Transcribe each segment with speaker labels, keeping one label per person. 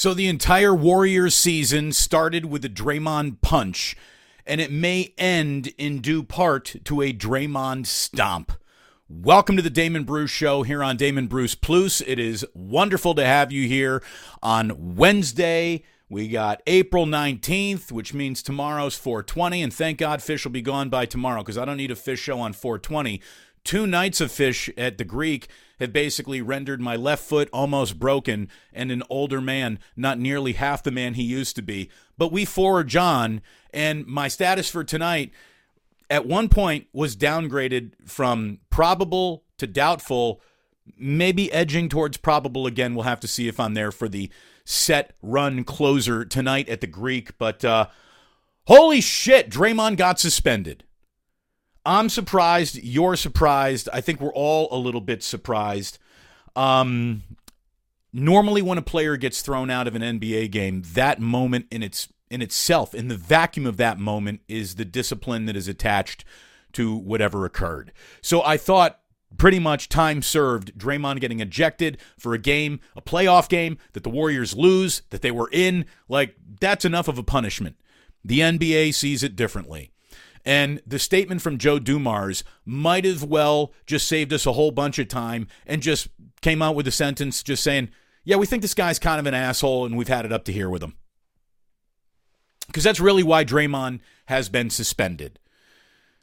Speaker 1: So the entire Warriors season started with a Draymond punch, and it may end in due part to a Draymond stomp. Welcome to the Damon Bruce Show here on Damon Bruce Plus. It is wonderful to have you here on Wednesday. We got April 19th, which means tomorrow's 420, and thank God Phish will be gone by tomorrow because I don't need a Phish show on 420. Two nights of Phish at the Greek have basically rendered my left foot almost broken and an older man, not nearly half the man he used to be. But we forward John, and my status for tonight at one point was downgraded from probable to doubtful, maybe edging towards probable again. We'll have to see if I'm there for the set run closer tonight at the Greek. But uh, holy shit, Draymond got suspended. I'm surprised. You're surprised. I think we're all a little bit surprised. Um, normally, when a player gets thrown out of an NBA game, that moment in its in itself, in the vacuum of that moment, is the discipline that is attached to whatever occurred. So I thought pretty much time served Draymond getting ejected for a game, a playoff game that the Warriors lose, that they were in. Like, that's enough of a punishment. The NBA sees it differently. And the statement from Joe Dumars might as well just saved us a whole bunch of time and just came out with a sentence just saying, yeah, we think this guy's kind of an asshole and we've had it up to here with him. Because that's really why Draymond has been suspended.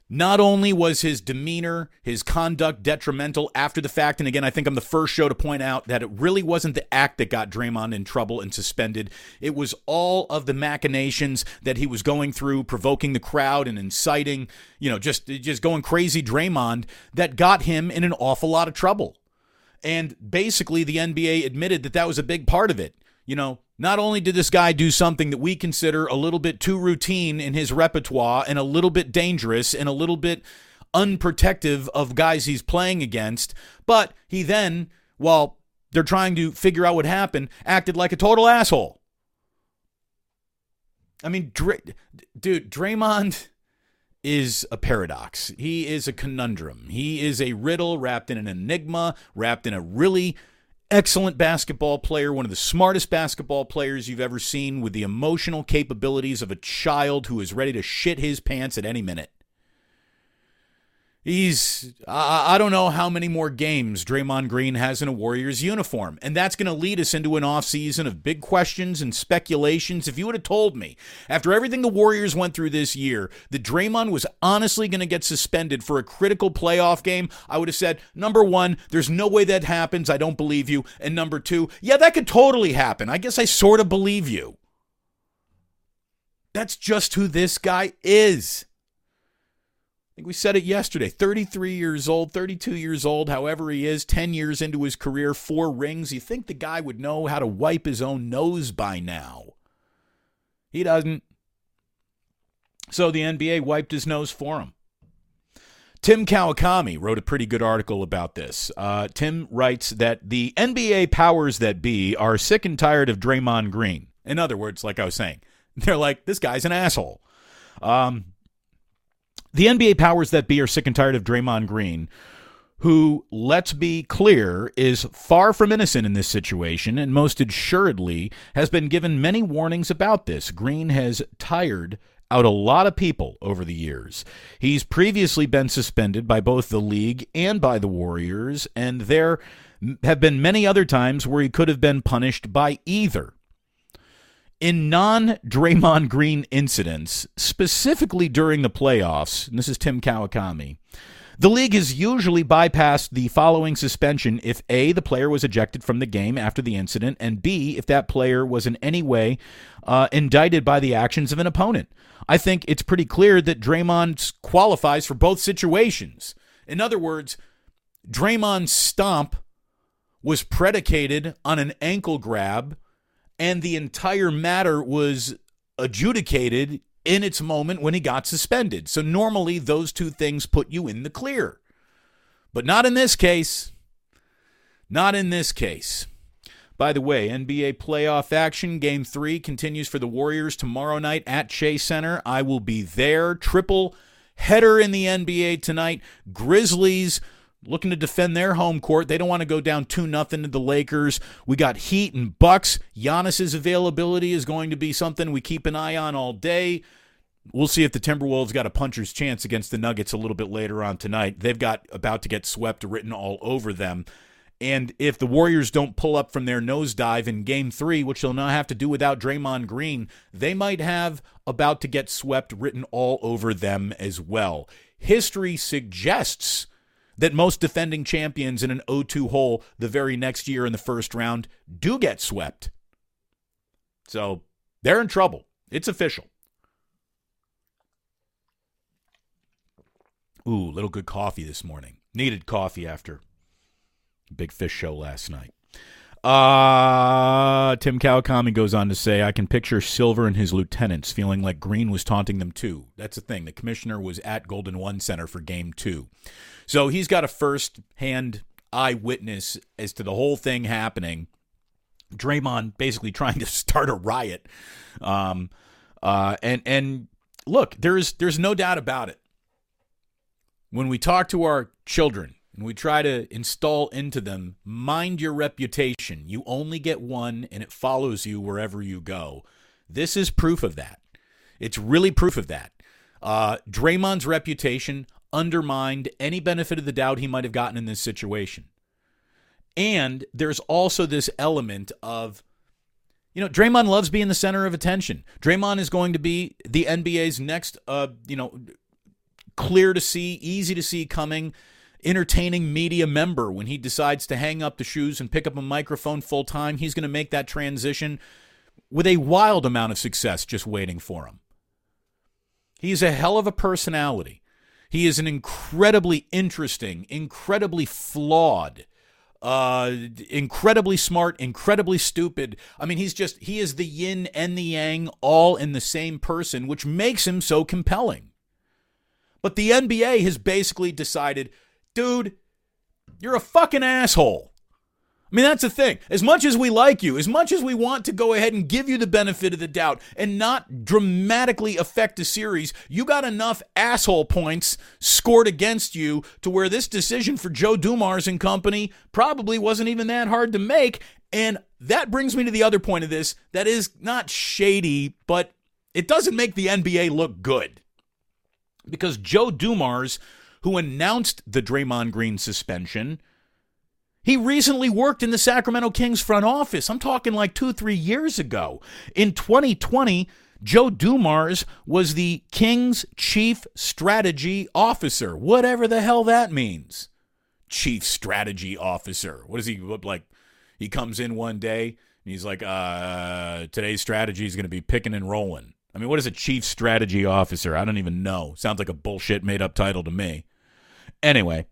Speaker 1: Not only was his demeanor, his conduct detrimental after the fact, and again, I think I'm the first show to point out that it really wasn't the act that got Draymond in trouble and suspended. It was all of the machinations that he was going through, provoking the crowd and inciting, you know, just just going crazy Draymond that got him in an awful lot of trouble. And basically, the NBA admitted that that was a big part of it. You know, not only did this guy do something that we consider a little bit too routine in his repertoire and a little bit dangerous and a little bit unprotective of guys he's playing against, but he then, while they're trying to figure out what happened, acted like a total asshole. I mean, Dray- dude, Draymond is a paradox. He is a conundrum. He is a riddle wrapped in an enigma, wrapped in a really excellent basketball player, one of the smartest basketball players you've ever seen, with the emotional capabilities of a child who is ready to shit his pants at any minute. He's, I, I don't know how many more games Draymond Green has in a Warriors uniform. And that's going to lead us into an offseason of big questions and speculations. If you would have told me, after everything the Warriors went through this year, that Draymond was honestly going to get suspended for a critical playoff game, I would have said, number one, there's no way that happens. I don't believe you. And number two, yeah, that could totally happen. I guess I sort of believe you. That's just who this guy is think we said it yesterday 33 years old, 32 years old, however he is, 10 years into his career, four rings. You think the guy would know how to wipe his own nose by now? He doesn't. So the NBA wiped his nose for him. Tim Kawakami wrote a pretty good article about this. Uh, Tim writes that the NBA powers that be are sick and tired of Draymond Green. In other words, like I was saying, they're like, this guy's an asshole. Um, the NBA powers that be are sick and tired of Draymond Green, who, let's be clear, is far from innocent in this situation and most assuredly has been given many warnings about this. Green has tired out a lot of people over the years. He's previously been suspended by both the league and by the Warriors, and there have been many other times where he could have been punished by either. In non Draymond Green incidents, specifically during the playoffs, and this is Tim Kawakami, the league has usually bypassed the following suspension if A, the player was ejected from the game after the incident, and B, if that player was in any way uh, indicted by the actions of an opponent. I think it's pretty clear that Draymond qualifies for both situations. In other words, Draymond's stomp was predicated on an ankle grab and the entire matter was adjudicated in its moment when he got suspended. So normally those two things put you in the clear. But not in this case. Not in this case. By the way, NBA playoff action game three continues for the Warriors tomorrow night at Chase Center. I will be there. Triple header in the NBA tonight. Grizzlies looking to defend their home court. They don't want to go down 2 nothing to the Lakers. We got Heat and Bucks. Giannis's availability is going to be something we keep an eye on all day. We'll see if the Timberwolves got a puncher's chance against the Nuggets a little bit later on tonight. They've got about to get swept written all over them. And if the Warriors don't pull up from their nosedive in game three, which they'll now have to do without Draymond Green, they might have about to get swept written all over them as well. History suggests that most defending champions in an 0 2 hole the very next year in the first round do get swept. So they're in trouble. It's official. Ooh, little good coffee this morning. Needed coffee after Big Phish show last night. Uh, Tim Kawakami goes on to say, I can picture Silver and his lieutenants feeling like Green was taunting them too. That's the thing. The commissioner was at Golden One Center for game two. So he's got a first hand eyewitness as to the whole thing happening. Draymond basically trying to start a riot. Um, uh, and, and look, there's, there's no doubt about it when we talk to our children and we try to install into them, mind your reputation. You only get one and it follows you wherever you go. This is proof of that. It's really proof of that. Uh, Draymond's reputation undermined any benefit of the doubt he might have gotten in this situation. And there's also this element of, you know, Draymond loves being the center of attention. Draymond is going to be the NBA's next, uh, you know, clear to see, easy to see coming, entertaining media member. When he decides to hang up the shoes and pick up a microphone full time, he's going to make that transition with a wild amount of success just waiting for him. He's a hell of a personality. He is an incredibly interesting, incredibly flawed, uh, incredibly smart, incredibly stupid. I mean, he's just, he is the yin and the yang all in the same person, which makes him so compelling. But the NBA has basically decided, dude, you're a fucking asshole. I mean, that's the thing. As much as we like you, as much as we want to go ahead and give you the benefit of the doubt and not dramatically affect the series, you got enough asshole points scored against you to where this decision for Joe Dumars and company probably wasn't even that hard to make. And that brings me to the other point of this that is not shady, but it doesn't make the NBA look good because Joe Dumars, who announced the Draymond Green suspension, he recently worked in the Sacramento Kings front office. I'm talking like two, three years ago. In 2020, Joe Dumars was the Kings chief strategy officer, whatever the hell that means. Chief strategy officer. What does he look like? He comes in one day and he's like, uh, today's strategy is going to be picking and rolling. I mean, what is a chief strategy officer? I don't even know. Sounds like a bullshit made up title to me. Anyway,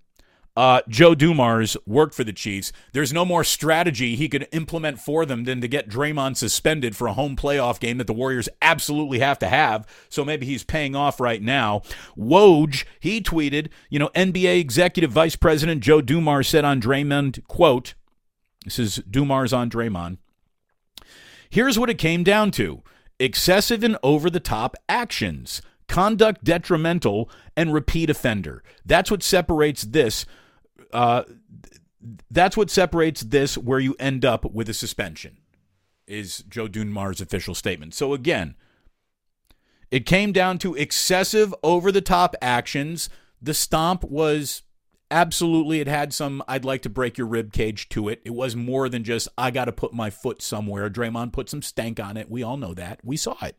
Speaker 1: uh, Joe Dumars worked for the Chiefs. There's no more strategy he could implement for them than to get Draymond suspended for a home playoff game that the Warriors absolutely have to have. So maybe he's paying off right now. Woj, he tweeted, you know, NBA Executive Vice President Joe Dumars said on Draymond, quote, this is Dumars on Draymond. Here's what it came down to excessive and over the top actions, conduct detrimental, and repeat offender. That's what separates this. Uh, that's what separates this where you end up with a suspension, is Joe Dumars' official statement. So again, it came down to excessive over the top actions. The stomp was absolutely it had some I'd like to break your rib cage to it. It was more than just I got to put my foot somewhere. Draymond put some stank on it. We all know that. We saw it.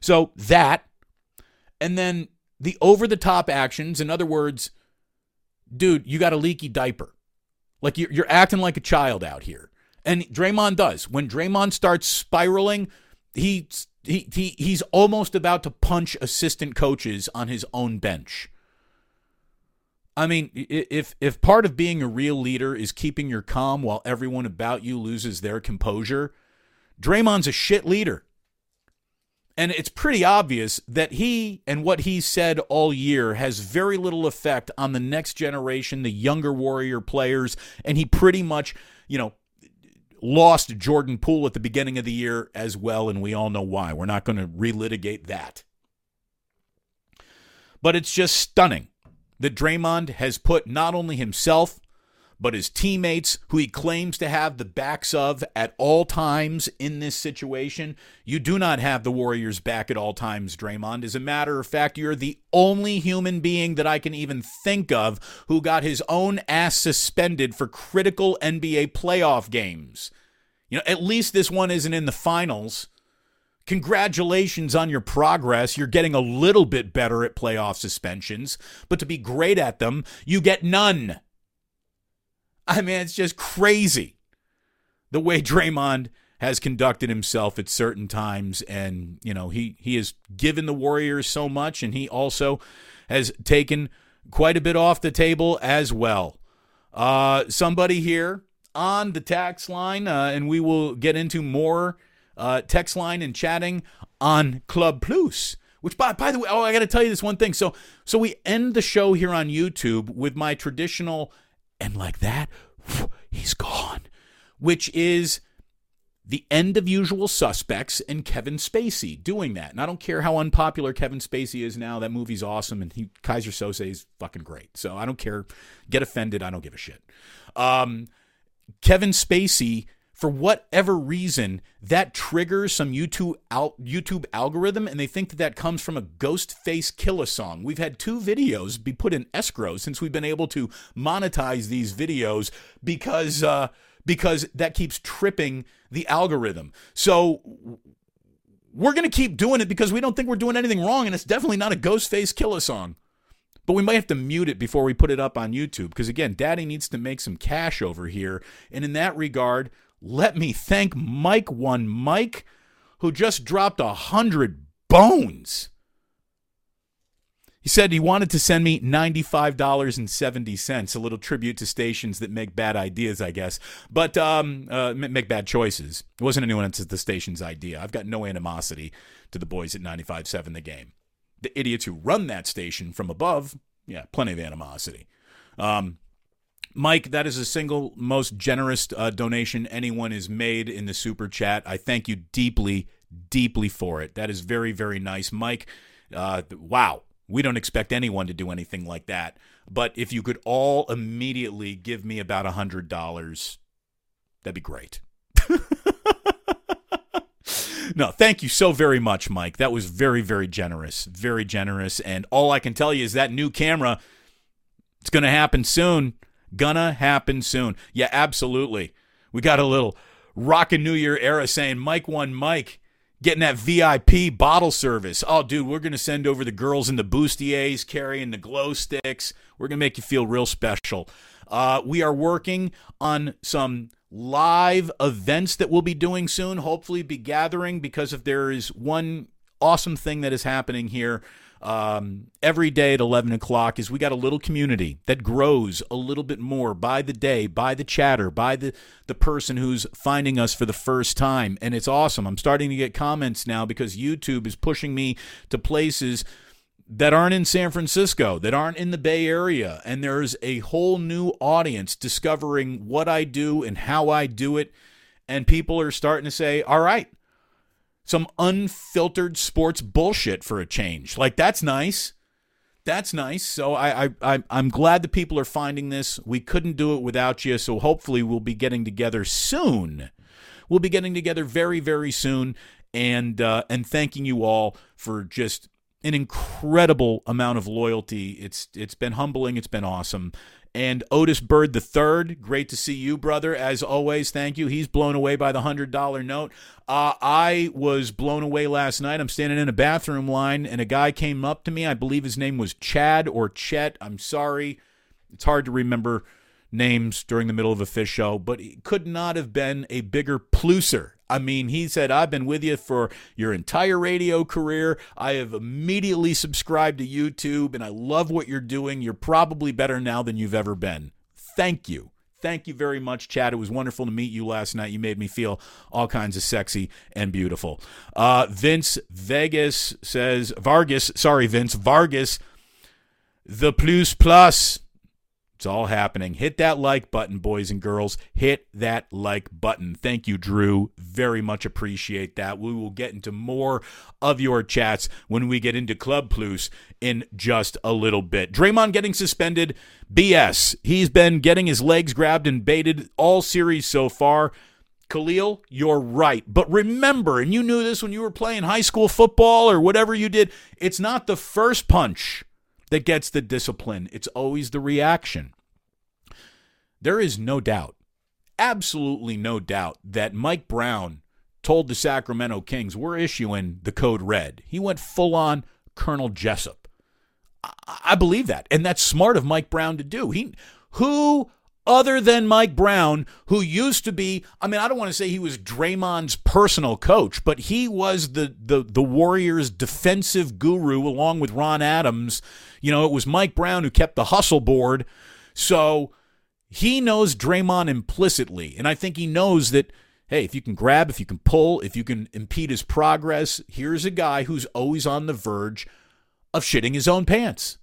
Speaker 1: So that and then the over the top actions, in other words, dude, you got a leaky diaper. Like you're, you're acting like a child out here. And Draymond does. When Draymond starts spiraling, he, he, he he's almost about to punch assistant coaches on his own bench. I mean, if if part of being a real leader is keeping your calm while everyone about you loses their composure, Draymond's a shit leader. And it's pretty obvious that he and what he said all year has very little effect on the next generation, the younger Warrior players, and he pretty much, you know, lost Jordan Poole at the beginning of the year as well, and we all know why. We're not going to relitigate that. But it's just stunning that Draymond has put not only himself, but his teammates, who he claims to have the backs of at all times in this situation. You do not have the Warriors back at all times, Draymond. As a matter of fact, you're the only human being that I can even think of who got his own ass suspended for critical NBA playoff games. You know, at least this one isn't in the finals. Congratulations on your progress. You're getting a little bit better at playoff suspensions, but to be great at them, you get none. I mean, it's just crazy the way Draymond has conducted himself at certain times. And, you know, he, he has given the Warriors so much, and he also has taken quite a bit off the table as well. Uh, somebody here on the tax line, uh, and we will get into more uh, text line and chatting on Club Plus. Which, by, by the way, oh, I got to tell you this one thing. So, so we end the show here on YouTube with my traditional and like that, he's gone, which is the end of Usual Suspects and Kevin Spacey doing that. And I don't care how unpopular Kevin Spacey is now. That movie's awesome, and he Keyser Söze is fucking great. So I don't care. Get offended. I don't give a shit. Um, Kevin Spacey for whatever reason, that triggers some YouTube al- YouTube algorithm, and they think that that comes from a Ghostface Killah song. We've had two videos be put in escrow since we've been able to monetize these videos because uh, because that keeps tripping the algorithm. So we're gonna keep doing it because we don't think we're doing anything wrong, and it's definitely not a Ghostface Killah song. But we might have to mute it before we put it up on YouTube because, again, Daddy needs to make some cash over here. And in that regard, let me thank Mike One Mike, who just dropped a hundred bones. He said he wanted to send me $95.70, a little tribute to stations that make bad ideas, I guess, but um, uh, make bad choices. It wasn't anyone else's the station's idea. I've got no animosity to the boys at 95.7 The Game. The idiots who run that station from above, yeah, plenty of animosity. Um, Mike, that is the single most generous uh, donation anyone has made in the super chat. I thank you deeply, deeply for it. That is very, very nice. Mike, uh, wow. We don't expect anyone to do anything like that. But if you could all immediately give me about a $100, that'd be great. no, thank you so very much, Mike. That was very, very generous. Very generous. And all I can tell you is that new camera, it's going to happen soon. Gonna happen soon. Yeah, absolutely. We got a little rockin' New Year era saying Mike one Mike getting that VIP bottle service. Oh, dude, we're going to send over the girls in the bustiers carrying the glow sticks. We're going to make you feel real special. Uh, we are working on some live events that we'll be doing soon, hopefully, be gathering because if there is one awesome thing that is happening here um, every day at 11 o'clock is we got a little community that grows a little bit more by the day, by the chatter, by the, the person who's finding us for the first time. And it's awesome. I'm starting to get comments now because YouTube is pushing me to places that aren't in San Francisco, that aren't in the Bay Area. And there's a whole new audience discovering what I do and how I do it. And people are starting to say, all right, some unfiltered sports bullshit for a change. Like that's nice. That's nice. So I, I, I am glad that people are finding this. We couldn't do it without you. So hopefully we'll be getting together soon. We'll be getting together very very soon, and uh, and thanking you all for just an incredible amount of loyalty. It's it's been humbling. It's been awesome and Otis Bird III. Great to see you, brother. As always, thank you. He's blown away by the $100 note. Uh, I was blown away last night. I'm standing in a bathroom line, and a guy came up to me. I believe his name was Chad or Chet. I'm sorry. It's hard to remember names during the middle of a Phish show, but it could not have been a bigger pluser I mean, he said, I've been with you for your entire radio career. I have immediately subscribed to YouTube and I love what you're doing. You're probably better now than you've ever been. Thank you. Thank you very much, Chad. It was wonderful to meet you last night. You made me feel all kinds of sexy and beautiful. Uh, Vince Vegas says, Vargas, sorry, Vince, Vargas, the plus plus It's all happening. Hit that like button, boys and girls. Hit that like button. Thank you, Drew. Very much appreciate that. We will get into more of your chats when we get into Club Plus in just a little bit. Draymond getting suspended. BS. He's been getting his legs grabbed and baited all series so far. Khalil, you're right. But remember, and you knew this when you were playing high school football or whatever you did, it's not the first punch that gets the discipline, it's always the reaction. There is no doubt, absolutely no doubt, that Mike Brown told the Sacramento Kings, we're issuing the code red. He went full on Colonel Jessup. I, I believe that. And that's smart of Mike Brown to do. He who other than Mike Brown, who used to be, I mean, I don't want to say he was Draymond's personal coach, but he was the the the Warriors defensive guru along with Ron Adams. You know, it was Mike Brown who kept the hustle board. So he knows Draymond implicitly, and I think he knows that hey, if you can grab, if you can pull, if you can impede his progress, here's a guy who's always on the verge of shitting his own pants.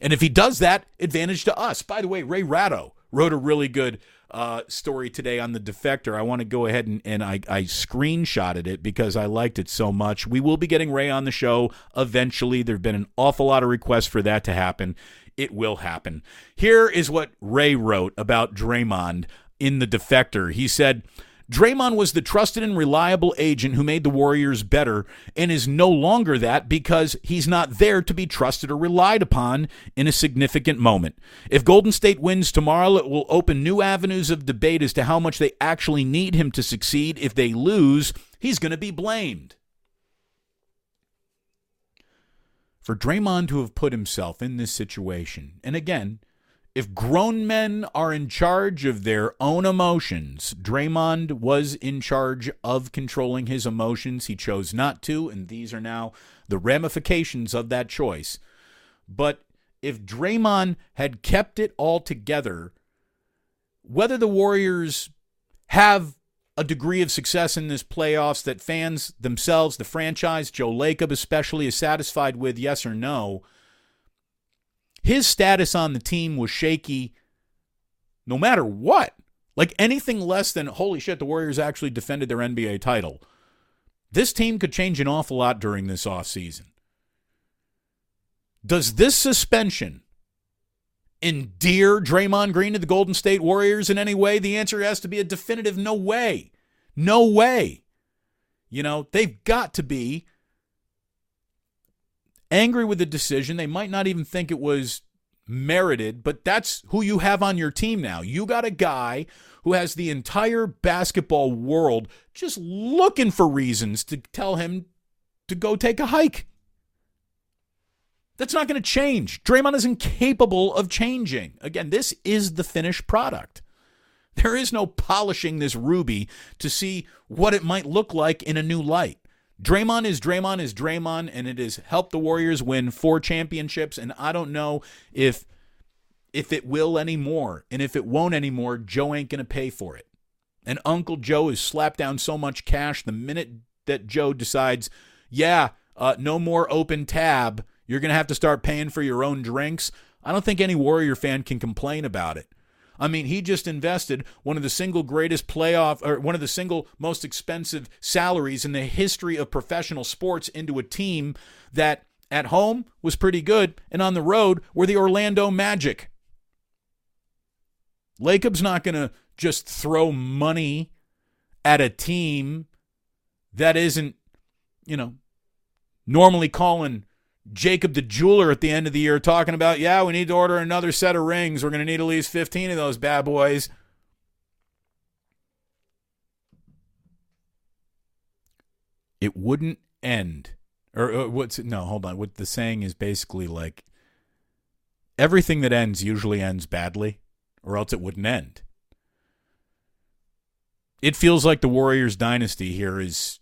Speaker 1: And if he does that, advantage to us. By the way, Ray Ratto wrote a really good uh, story today on the defector. I want to go ahead and, and I, I screenshotted it because I liked it so much. We will be getting Ray on the show eventually. There have been an awful lot of requests for that to happen. It will happen. Here is what Ray wrote about Draymond in the defector. He said, Draymond was the trusted and reliable agent who made the Warriors better and is no longer that because he's not there to be trusted or relied upon in a significant moment. If Golden State wins tomorrow, it will open new avenues of debate as to how much they actually need him to succeed. If they lose, he's going to be blamed. For Draymond to have put himself in this situation, and again, if grown men are in charge of their own emotions, Draymond was in charge of controlling his emotions. He chose not to, and these are now the ramifications of that choice. But if Draymond had kept it all together, whether the Warriors have a degree of success in this playoffs that fans themselves, the franchise, Joe Lacob especially, is satisfied with, yes or no, his status on the team was shaky no matter what. Like anything less than, holy shit, the Warriors actually defended their NBA title. This team could change an awful lot during this offseason. Does this suspension endear Draymond Green to the Golden State Warriors in any way? The answer has to be a definitive no way. No way. You know, they've got to be angry with the decision. They might not even think it was merited, but that's who you have on your team now. You got a guy who has the entire basketball world just looking for reasons to tell him to go take a hike. That's not going to change. Draymond is incapable of changing. Again, this is the finished product. There is no polishing this ruby to see what it might look like in a new light. Draymond is Draymond is Draymond, and it has helped the Warriors win four championships. And I don't know if if it will anymore, and if it won't anymore, Joe ain't gonna pay for it. And Uncle Joe has slapped down so much cash the minute that Joe decides, yeah, uh, no more open tab. You're gonna have to start paying for your own drinks. I don't think any Warrior fan can complain about it. I mean, he just invested one of the single greatest playoff or one of the single most expensive salaries in the history of professional sports into a team that at home was pretty good and on the road were the Orlando Magic. Lacob's not going to just throw money at a team that isn't, you know, normally calling Jacob the jeweler at the end of the year talking about, yeah, we need to order another set of rings. We're going to need at least 15 of those bad boys. It wouldn't end. Or, or what's it? No, hold on. What the saying is basically like everything that ends usually ends badly, or else it wouldn't end. It feels like the Warriors dynasty here is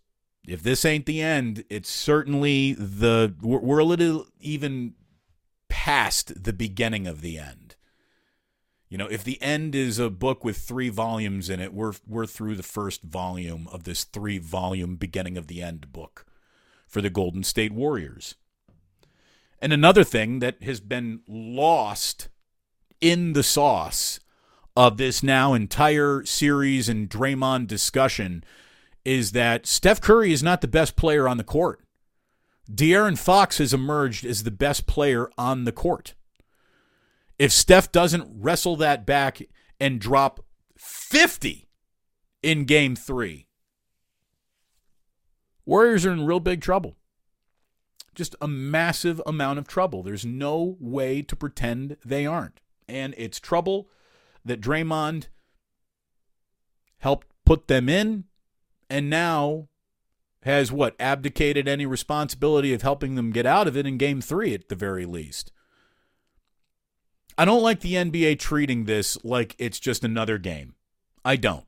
Speaker 1: if this ain't the end, it's certainly the we're, we're a little even past the beginning of the end. You know, if the end is a book with three volumes in it, we're we're through the first volume of this three volume beginning of the end book for the Golden State Warriors. And another thing that has been lost in the sauce of this now entire series and Draymond discussion is that Steph Curry is not the best player on the court. De'Aaron Fox has emerged as the best player on the court. If Steph doesn't wrestle that back and drop 50 in game three, Warriors are in real big trouble. Just a massive amount of trouble. There's no way to pretend they aren't. And it's trouble that Draymond helped put them in and now has what abdicated any responsibility of helping them get out of it in game 3 at the very least. I don't like the NBA treating this like it's just another game. I don't.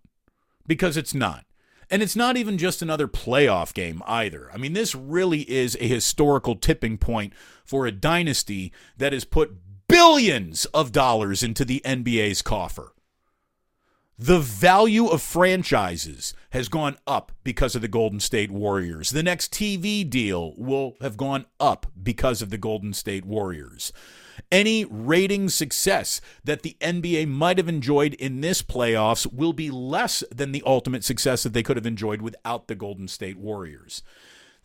Speaker 1: Because it's not. And it's not even just another playoff game either. I mean, this really is a historical tipping point for a dynasty that has put billions of dollars into the NBA's coffer. The value of franchises has gone up because of the Golden State Warriors. The next TV deal will have gone up because of the Golden State Warriors. Any rating success that the NBA might have enjoyed in this playoffs will be less than the ultimate success that they could have enjoyed without the Golden State Warriors.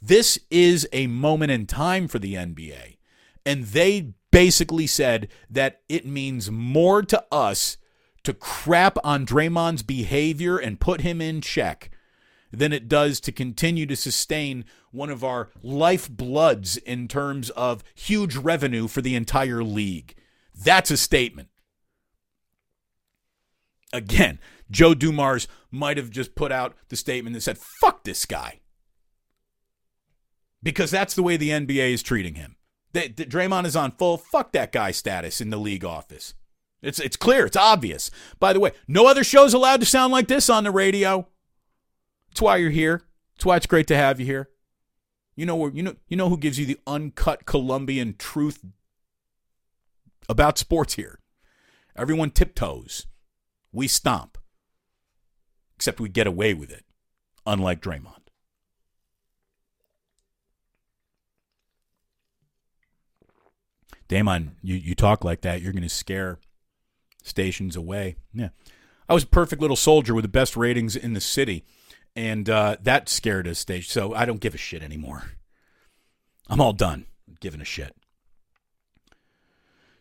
Speaker 1: This is a moment in time for the NBA, and they basically said that it means more to us to crap on Draymond's behavior and put him in check than it does to continue to sustain one of our lifebloods in terms of huge revenue for the entire league. That's a statement. Again, Joe Dumars might have just put out the statement that said, fuck this guy. Because that's the way the NBA is treating him. The, Draymond is on full fuck that guy status in the league office. It's it's clear, it's obvious. By the way, no other show's allowed to sound like this on the radio. That's why you're here. That's why it's great to have you here. You know you know you know who gives you the uncut Colombian truth about sports here. Everyone tiptoes. We stomp. Except we get away with it, unlike Draymond. Damon, you, you talk like that, you're going to scare stations away. Yeah. I was a perfect little soldier with the best ratings in the city, and uh, that scared us stage. So I don't give a shit anymore. I'm all done giving a shit.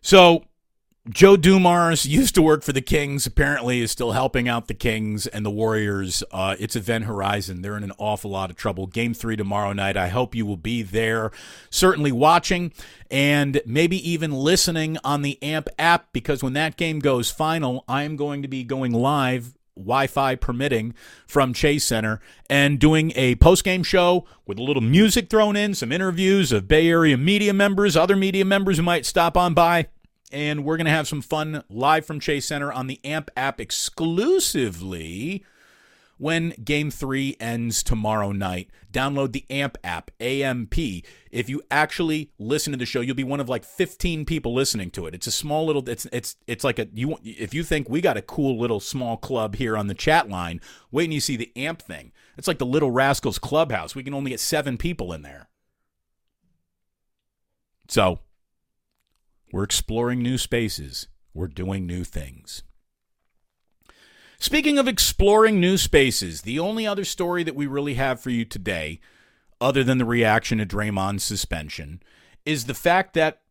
Speaker 1: So Joe Dumars used to work for the Kings. Apparently, is still helping out the Kings and the Warriors. Uh, it's Event Horizon. They're in an awful lot of trouble. Game three tomorrow night. I hope you will be there, certainly watching and maybe even listening on the AMP app because when that game goes final, I am going to be going live Wi-Fi permitting from Chase Center and doing a post-game show with a little music thrown in, some interviews of Bay Area media members, other media members who might stop on by and we're going to have some fun live from Chase Center on the AMP app exclusively when game three ends tomorrow night. Download the AMP app, AMP. If you actually listen to the show, you'll be one of like 15 people listening to it. It's a small little. It's it's it's like a you. If you think we got a cool little small club here on the chat line, wait and you see the AMP thing. It's like the Little Rascals Clubhouse. We can only get seven people in there. So we're exploring new spaces. We're doing new things. Speaking of exploring new spaces, the only other story that we really have for you today, other than the reaction to Draymond's suspension, is the fact that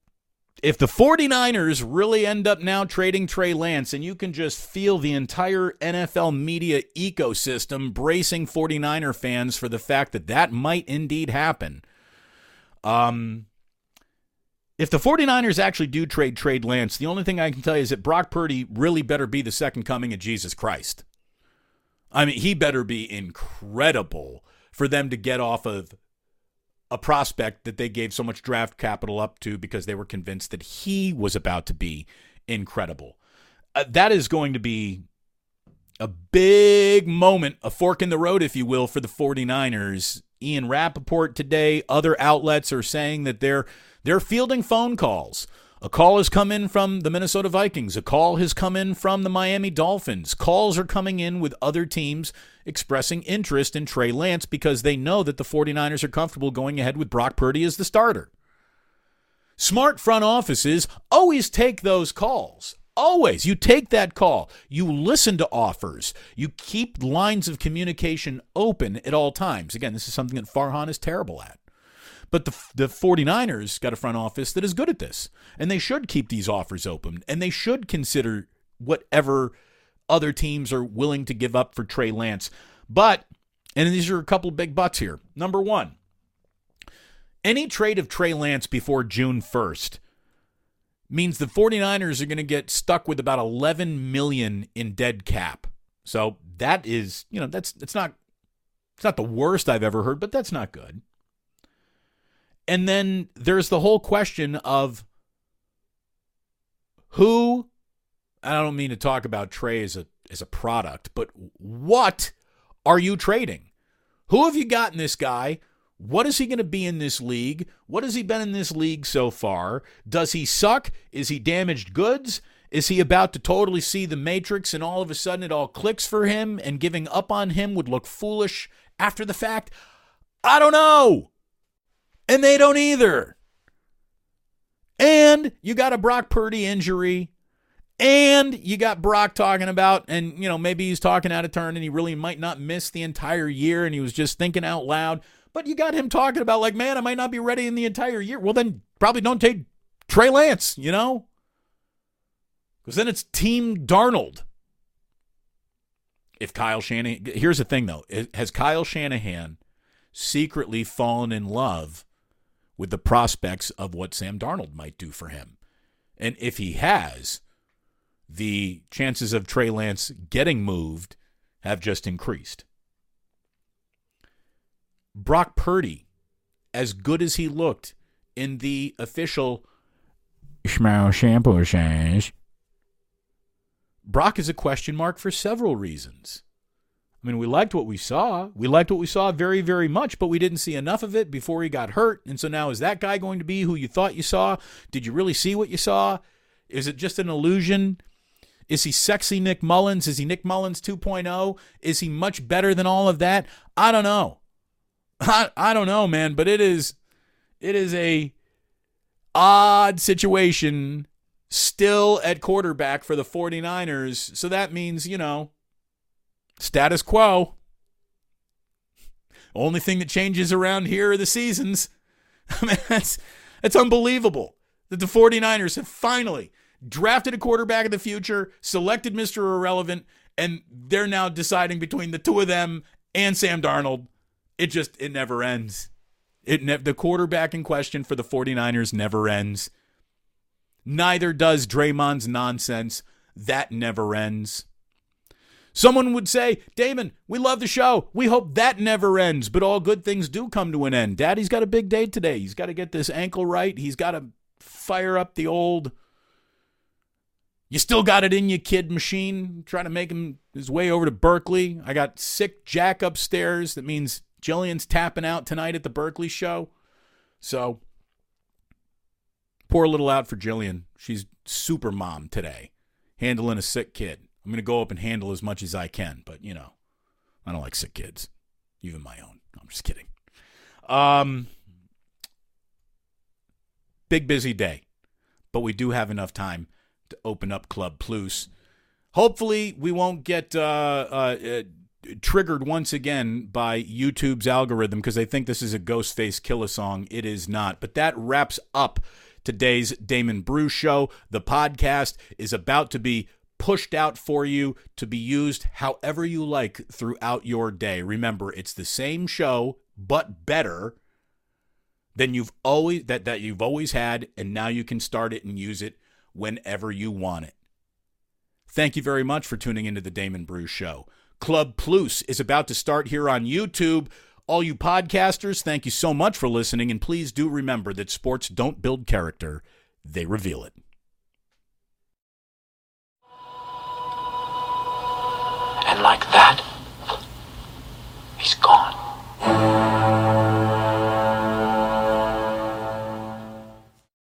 Speaker 1: if the 49ers really end up now trading Trey Lance, and you can just feel the entire NFL media ecosystem bracing 49er fans for the fact that that might indeed happen. Um, if the 49ers actually do trade trade Lance, the only thing I can tell you is that Brock Purdy really better be the second coming of Jesus Christ. I mean, he better be incredible for them to get off of a prospect that they gave so much draft capital up to because they were convinced that he was about to be incredible. Uh, that is going to be a big moment, a fork in the road, if you will, for the 49ers. Ian Rapoport today, other outlets are saying that they're they're fielding phone calls. A call has come in from the Minnesota Vikings. A call has come in from the Miami Dolphins. Calls are coming in with other teams expressing interest in Trey Lance because they know that the 49ers are comfortable going ahead with Brock Purdy as the starter. Smart front offices always take those calls. Always. You take that call. You listen to offers. You keep lines of communication open at all times. Again, this is something that Farhan is terrible at. But the, the 49ers got a front office that is good at this. And they should keep these offers open. And they should consider whatever other teams are willing to give up for Trey Lance. But, and these are a couple big buts here. Number one, any trade of Trey Lance before June 1st means the 49ers are going to get stuck with about 11 million in dead cap. So that is, you know, that's it's not it's not the worst I've ever heard, but that's not good. And then there's the whole question of who I don't mean to talk about Trey as a as a product, but what are you trading? Who have you gotten this guy? What is he going to be in this league? What has he been in this league so far? Does he suck? Is he damaged goods? Is he about to totally see the matrix and all of a sudden it all clicks for him and giving up on him would look foolish after the fact? I don't know. And they don't either. And you got a Brock Purdy injury. And you got Brock talking about, and you know, maybe he's talking out of turn and he really might not miss the entire year and he was just thinking out loud. But you got him talking about, like, man, I might not be ready in the entire year. Well, then probably don't take Trey Lance, you know? Because then it's Team Darnold. If Kyle Shanahan, here's the thing though, has Kyle Shanahan secretly fallen in love with the prospects of what Sam Darnold might do for him? And if he has, the chances of Trey Lance getting moved have just increased. Brock Purdy, as good as he looked in the official Schmo shampoo change, Brock is a question mark for several reasons. I mean, we liked what we saw. We liked what we saw very, very much, but we didn't see enough of it before he got hurt. And so now, is that guy going to be who you thought you saw? Did you really see what you saw? Is it just an illusion? Is he sexy Nick Mullens? Is he Nick Mullens 2.0? Is he much better than all of that? I don't know. I, I don't know, man, but it is it is a odd situation still at quarterback for the 49ers. So that means, you know, status quo. Only thing that changes around here are the seasons. I mean, that's that's unbelievable that the 49ers have finally drafted a quarterback of the future, selected Mr. Irrelevant, and they're now deciding between the two of them and Sam Darnold it just it never ends. It ne- the quarterback in question for the 49ers never ends. Neither does Draymond's nonsense. That never ends. Someone would say, Damon, we love the show. We hope that never ends, but all good things do come to an end. Daddy's got a big day today. He's got to get this ankle right. He's got to fire up the old, you still got it in you, kid machine, trying to make him his way over to Berkeley. I got sick Jack upstairs. That means Jillian's tapping out tonight at the Berkeley show. So poor little out for Jillian. She's super mom today, handling a sick kid. I'm going to go up and handle as much as I can, but you know, I don't like sick kids, even my own. I'm just kidding. Um, big busy day, but we do have enough time to open up Club Plus. Hopefully, we won't get uh, uh, triggered once again by YouTube's algorithm because they think this is a Ghostface Killah song. It is not. But that wraps up today's Damon Bruce show. The podcast is about to be pushed out for you to be used however you like throughout your day. Remember, it's the same show but better than you've always that that you've always had and now you can start it and use it whenever you want it. Thank you very much for tuning into the Damon Bruce show. Club Plus is about to start here on YouTube. All you podcasters, thank you so much for listening, and please do remember that sports don't build character, they reveal it.
Speaker 2: that, he's gone.